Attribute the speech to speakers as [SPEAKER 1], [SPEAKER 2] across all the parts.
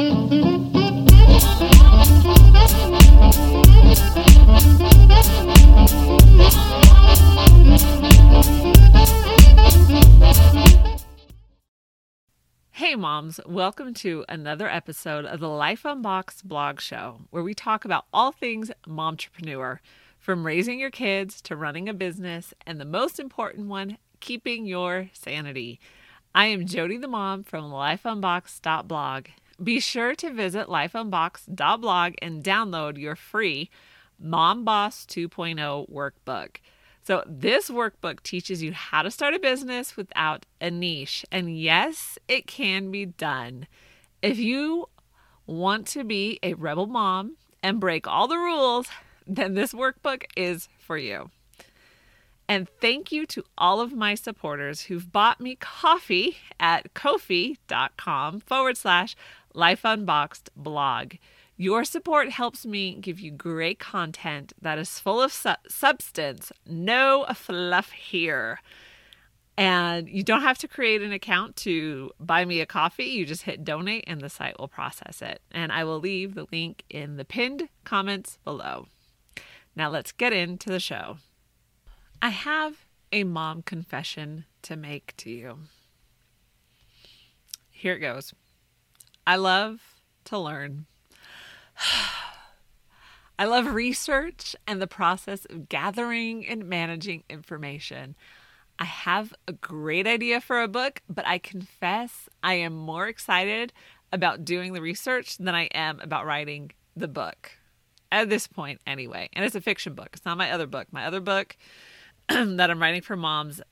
[SPEAKER 1] Hey, moms, welcome to another episode of the Life Unboxed blog show, where we talk about all things mompreneur from raising your kids to running a business, and the most important one, keeping your sanity. I am Jody the mom from lifeunboxed.blog. Be sure to visit lifeunboxed.blog and download your free Mom Boss 2.0 workbook. So, this workbook teaches you how to start a business without a niche. And yes, it can be done. If you want to be a rebel mom and break all the rules, then this workbook is for you. And thank you to all of my supporters who've bought me coffee at ko-fi.com forward slash life unboxed blog. Your support helps me give you great content that is full of su- substance, no fluff here. And you don't have to create an account to buy me a coffee. You just hit donate and the site will process it. And I will leave the link in the pinned comments below. Now let's get into the show. I have a mom confession to make to you. Here it goes. I love to learn. I love research and the process of gathering and managing information. I have a great idea for a book, but I confess I am more excited about doing the research than I am about writing the book at this point, anyway. And it's a fiction book, it's not my other book. My other book that I'm writing for moms,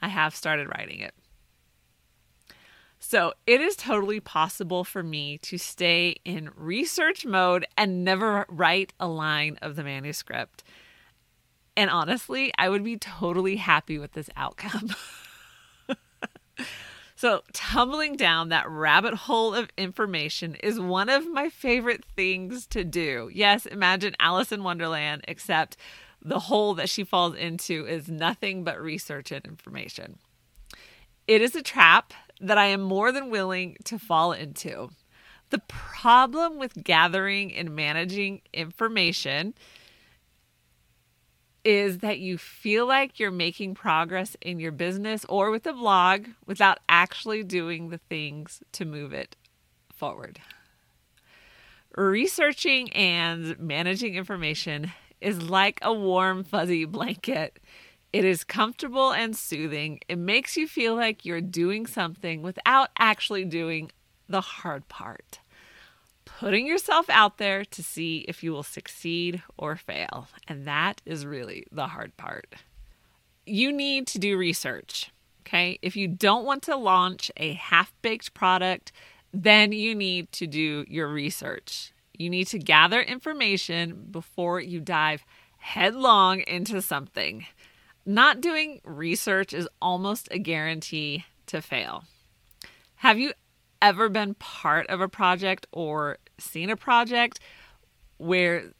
[SPEAKER 1] I have started writing it. So it is totally possible for me to stay in research mode and never write a line of the manuscript. And honestly, I would be totally happy with this outcome. so, tumbling down that rabbit hole of information is one of my favorite things to do. Yes, imagine Alice in Wonderland, except the hole that she falls into is nothing but research and information. It is a trap that I am more than willing to fall into. The problem with gathering and managing information is that you feel like you're making progress in your business or with the blog without actually doing the things to move it forward. Researching and managing information is like a warm, fuzzy blanket. It is comfortable and soothing. It makes you feel like you're doing something without actually doing the hard part. Putting yourself out there to see if you will succeed or fail. And that is really the hard part. You need to do research. Okay. If you don't want to launch a half baked product, then you need to do your research. You need to gather information before you dive headlong into something. Not doing research is almost a guarantee to fail. Have you ever been part of a project or seen a project where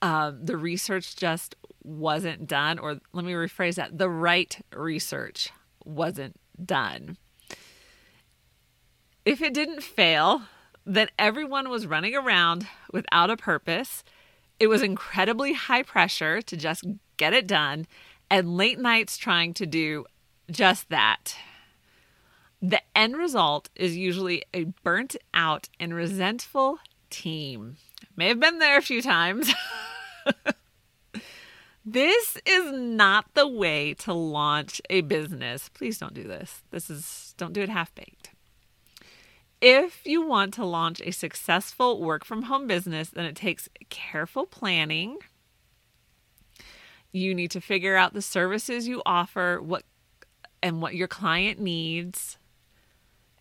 [SPEAKER 1] uh, the research just wasn't done? Or let me rephrase that the right research wasn't done. If it didn't fail, then everyone was running around without a purpose. It was incredibly high pressure to just get it done and late nights trying to do just that. The end result is usually a burnt out and resentful team. May have been there a few times. this is not the way to launch a business. Please don't do this. This is don't do it half baked. If you want to launch a successful work from home business, then it takes careful planning, you need to figure out the services you offer, what and what your client needs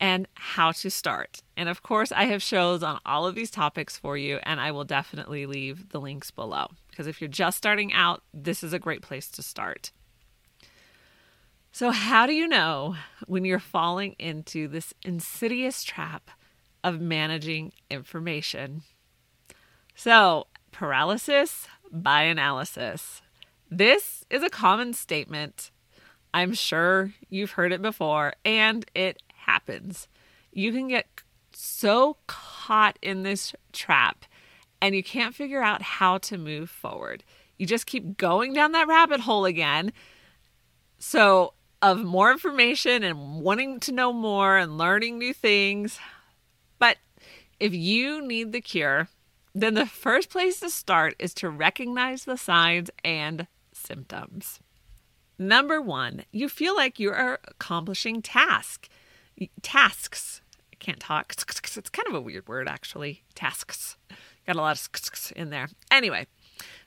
[SPEAKER 1] and how to start. And of course, I have shows on all of these topics for you, and I will definitely leave the links below because if you're just starting out, this is a great place to start. So, how do you know when you're falling into this insidious trap of managing information? So, paralysis by analysis. This is a common statement. I'm sure you've heard it before, and it happens. You can get so caught in this trap and you can't figure out how to move forward. You just keep going down that rabbit hole again. So, of more information and wanting to know more and learning new things. But if you need the cure, then the first place to start is to recognize the signs and symptoms. Number one, you feel like you are accomplishing task, tasks. I can't talk. It's kind of a weird word, actually. Tasks. Got a lot of in there. Anyway,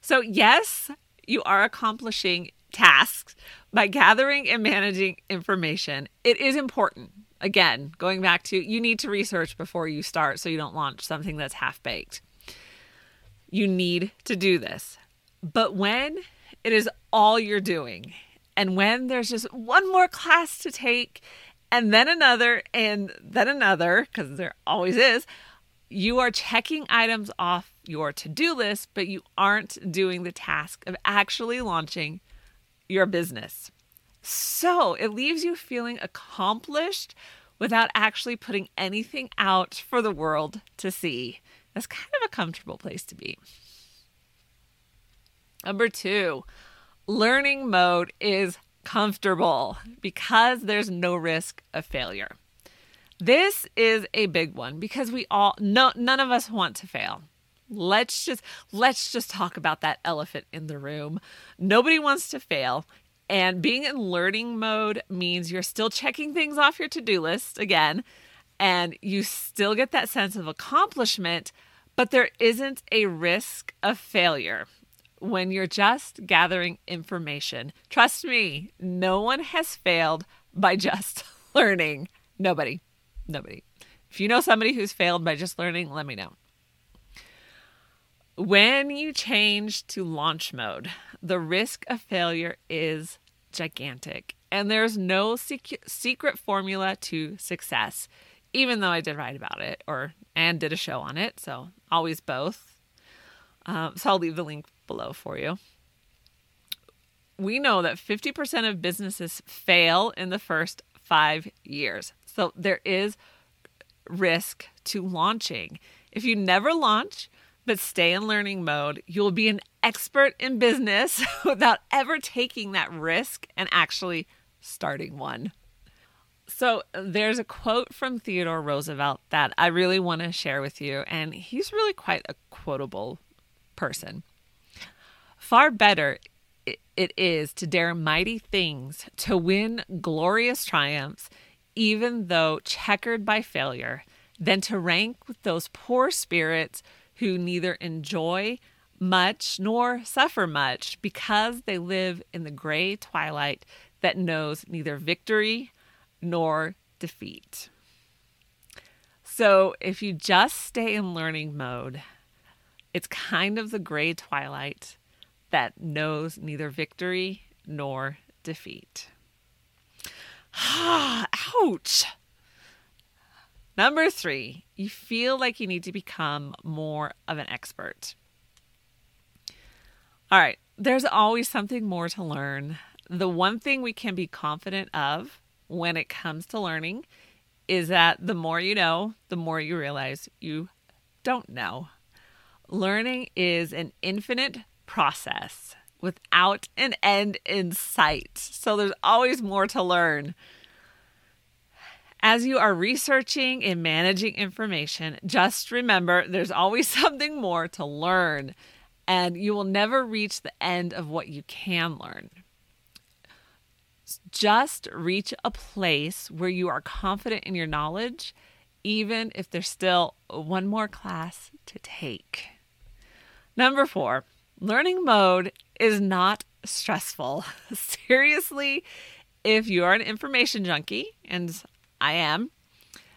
[SPEAKER 1] so yes, you are accomplishing tasks by gathering and managing information. It is important. Again, going back to you need to research before you start so you don't launch something that's half baked. You need to do this. But when it is all you're doing, and when there's just one more class to take, and then another, and then another, because there always is, you are checking items off your to do list, but you aren't doing the task of actually launching your business. So it leaves you feeling accomplished without actually putting anything out for the world to see. That's kind of a comfortable place to be. Number two, learning mode is comfortable because there's no risk of failure. This is a big one because we all no none of us want to fail. Let's just let's just talk about that elephant in the room. Nobody wants to fail. And being in learning mode means you're still checking things off your to-do list again and you still get that sense of accomplishment, but there isn't a risk of failure when you're just gathering information. Trust me, no one has failed by just learning. Nobody. Nobody. If you know somebody who's failed by just learning, let me know. When you change to launch mode, the risk of failure is gigantic, and there's no sec- secret formula to success. Even though I did write about it, or and did a show on it, so always both. Um, so I'll leave the link below for you. We know that 50% of businesses fail in the first five years. So there is risk to launching. If you never launch, but stay in learning mode, you'll be an expert in business without ever taking that risk and actually starting one. So, there's a quote from Theodore Roosevelt that I really want to share with you, and he's really quite a quotable person. Far better it is to dare mighty things, to win glorious triumphs, even though checkered by failure, than to rank with those poor spirits who neither enjoy much nor suffer much because they live in the gray twilight that knows neither victory nor defeat. So, if you just stay in learning mode, it's kind of the gray twilight that knows neither victory nor defeat. Ah, ouch! Number three, you feel like you need to become more of an expert. All right, there's always something more to learn. The one thing we can be confident of when it comes to learning is that the more you know, the more you realize you don't know. Learning is an infinite process without an end in sight. So there's always more to learn. As you are researching and managing information, just remember there's always something more to learn, and you will never reach the end of what you can learn. Just reach a place where you are confident in your knowledge, even if there's still one more class to take. Number four, learning mode is not stressful. Seriously, if you are an information junkie, and I am,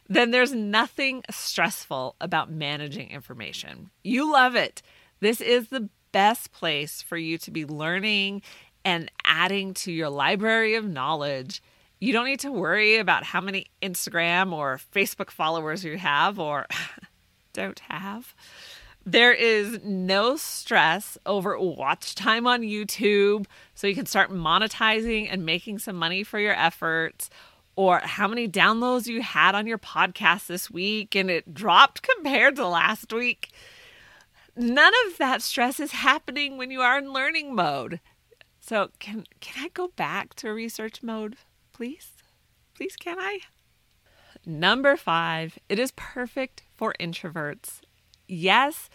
[SPEAKER 1] then there's nothing stressful about managing information. You love it. This is the best place for you to be learning and adding to your library of knowledge. You don't need to worry about how many Instagram or Facebook followers you have or don't have. There is no stress over watch time on YouTube, so you can start monetizing and making some money for your efforts or how many downloads you had on your podcast this week and it dropped compared to last week. None of that stress is happening when you are in learning mode. So, can can I go back to research mode, please? Please, can I? Number 5, it is perfect for introverts. Yes,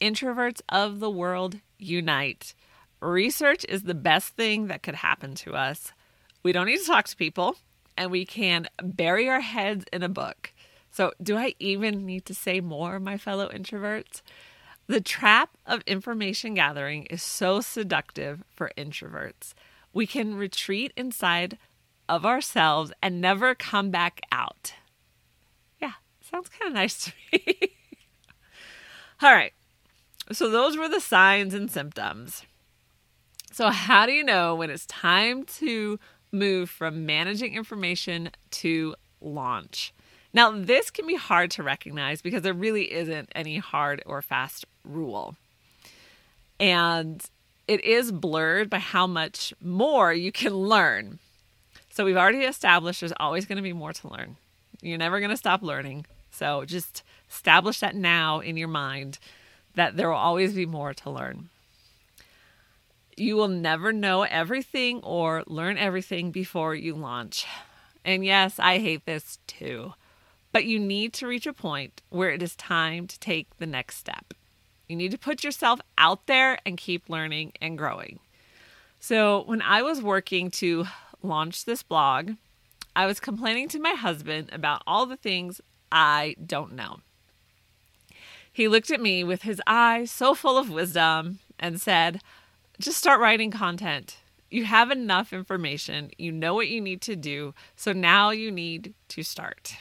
[SPEAKER 1] introverts of the world unite. Research is the best thing that could happen to us. We don't need to talk to people and we can bury our heads in a book. So, do I even need to say more, my fellow introverts? The trap of information gathering is so seductive for introverts. We can retreat inside of ourselves and never come back out. Yeah, sounds kind of nice to me. All right. So, those were the signs and symptoms. So, how do you know when it's time to move from managing information to launch. Now, this can be hard to recognize because there really isn't any hard or fast rule. And it is blurred by how much more you can learn. So, we've already established there's always going to be more to learn. You're never going to stop learning. So, just establish that now in your mind that there will always be more to learn. You will never know everything or learn everything before you launch. And yes, I hate this too. But you need to reach a point where it is time to take the next step. You need to put yourself out there and keep learning and growing. So, when I was working to launch this blog, I was complaining to my husband about all the things I don't know. He looked at me with his eyes so full of wisdom and said, just start writing content. You have enough information, you know what you need to do, so now you need to start.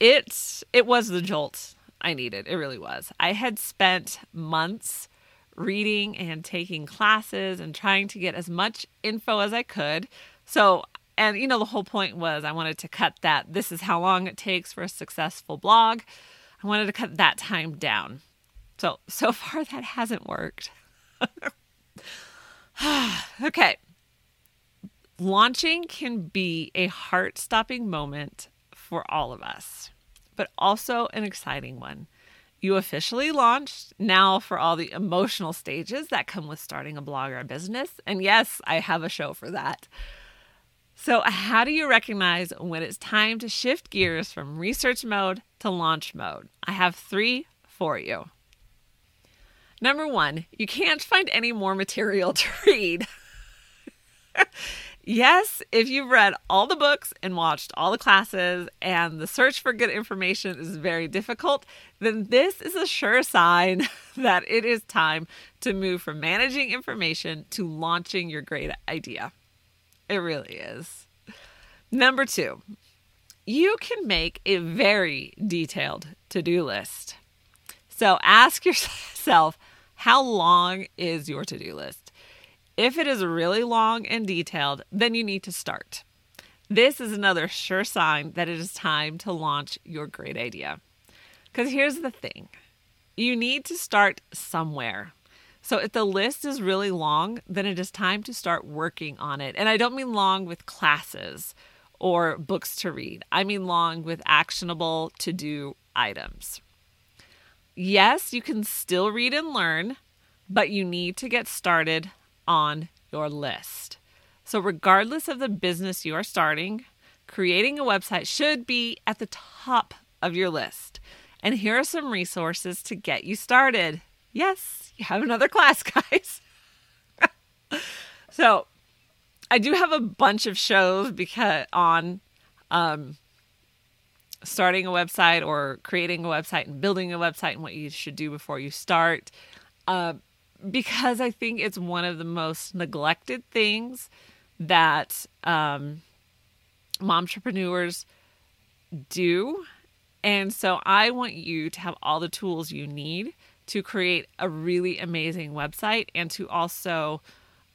[SPEAKER 1] It's it was the jolt I needed. It really was. I had spent months reading and taking classes and trying to get as much info as I could. So, and you know, the whole point was I wanted to cut that. This is how long it takes for a successful blog. I wanted to cut that time down. So, so far that hasn't worked. okay. Launching can be a heart stopping moment for all of us, but also an exciting one. You officially launched now for all the emotional stages that come with starting a blog or a business. And yes, I have a show for that. So, how do you recognize when it's time to shift gears from research mode to launch mode? I have three for you. Number one, you can't find any more material to read. yes, if you've read all the books and watched all the classes and the search for good information is very difficult, then this is a sure sign that it is time to move from managing information to launching your great idea. It really is. Number two, you can make a very detailed to do list. So ask yourself how long is your to do list? If it is really long and detailed, then you need to start. This is another sure sign that it is time to launch your great idea. Because here's the thing you need to start somewhere. So if the list is really long, then it is time to start working on it. And I don't mean long with classes or books to read, I mean long with actionable to do items. Yes, you can still read and learn, but you need to get started on your list. So, regardless of the business you are starting, creating a website should be at the top of your list. And here are some resources to get you started. Yes, you have another class, guys. so, I do have a bunch of shows because on um, starting a website or creating a website and building a website and what you should do before you start. Uh, because I think it's one of the most neglected things that um, entrepreneurs do. And so I want you to have all the tools you need to create a really amazing website and to also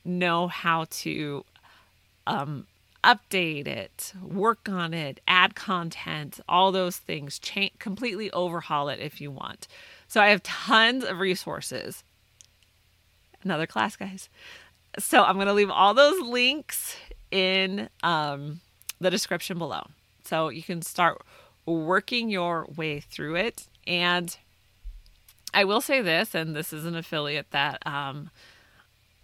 [SPEAKER 1] know how to um, update it, work on it, add content, all those things, change, completely overhaul it if you want. So I have tons of resources. Another class, guys. So I'm going to leave all those links in um, the description below. So you can start working your way through it. And I will say this, and this is an affiliate that um,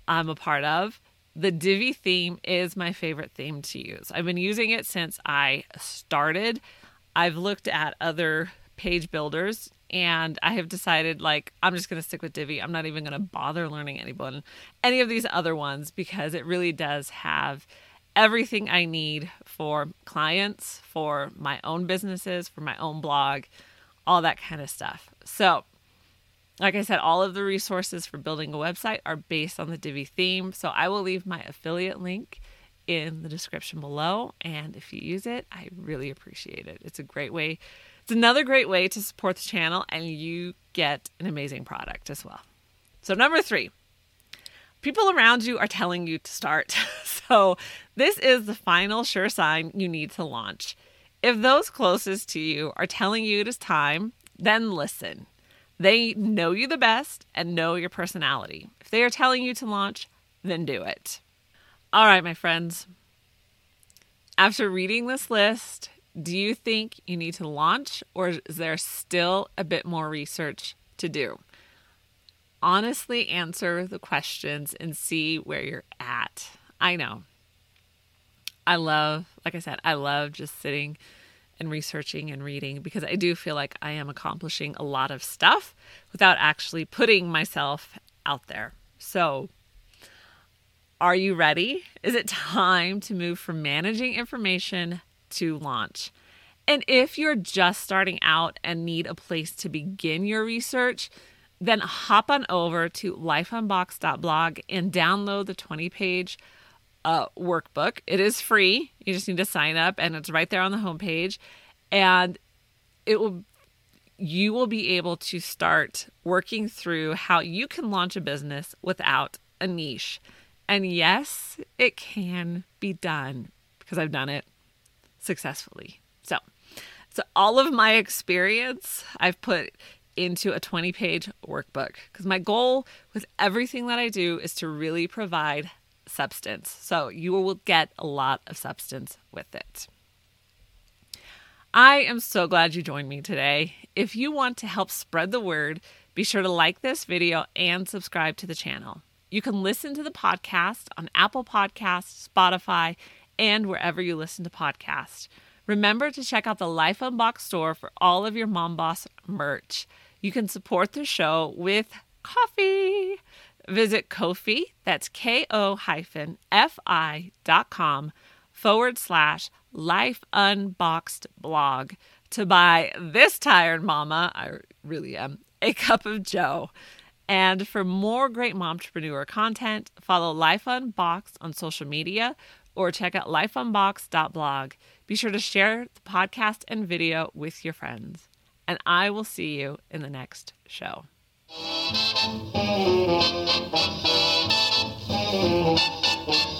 [SPEAKER 1] I'm a part of. The Divi theme is my favorite theme to use. I've been using it since I started. I've looked at other page builders and I have decided like I'm just going to stick with Divi. I'm not even going to bother learning anyone any of these other ones because it really does have everything I need for clients, for my own businesses, for my own blog, all that kind of stuff. So, like I said, all of the resources for building a website are based on the Divi theme. So, I will leave my affiliate link in the description below. And if you use it, I really appreciate it. It's a great way, it's another great way to support the channel, and you get an amazing product as well. So, number three, people around you are telling you to start. so, this is the final sure sign you need to launch. If those closest to you are telling you it is time, then listen. They know you the best and know your personality. If they are telling you to launch, then do it. All right, my friends. After reading this list, do you think you need to launch or is there still a bit more research to do? Honestly, answer the questions and see where you're at. I know. I love, like I said, I love just sitting and researching and reading because I do feel like I am accomplishing a lot of stuff without actually putting myself out there. So, are you ready? Is it time to move from managing information to launch? And if you're just starting out and need a place to begin your research, then hop on over to lifeunboxed.blog and download the 20 page uh, workbook. It is free. You just need to sign up, and it's right there on the homepage. And it will you will be able to start working through how you can launch a business without a niche. And yes, it can be done because I've done it successfully. So, so all of my experience I've put into a 20 page workbook because my goal with everything that I do is to really provide substance. So you will get a lot of substance with it. I am so glad you joined me today. If you want to help spread the word, be sure to like this video and subscribe to the channel. You can listen to the podcast on Apple Podcasts, Spotify, and wherever you listen to podcasts. Remember to check out the Life Unboxed store for all of your Mom Boss merch. You can support the show with coffee. Visit Ko-fi, that's K-O hyphen F-I dot com forward slash Life Unboxed blog to buy this tired mama, I really am, a cup of joe. And for more great momtrepreneur content, follow Life Unboxed on social media or check out lifeunboxed.blog. Be sure to share the podcast and video with your friends. And I will see you in the next show. Thank you.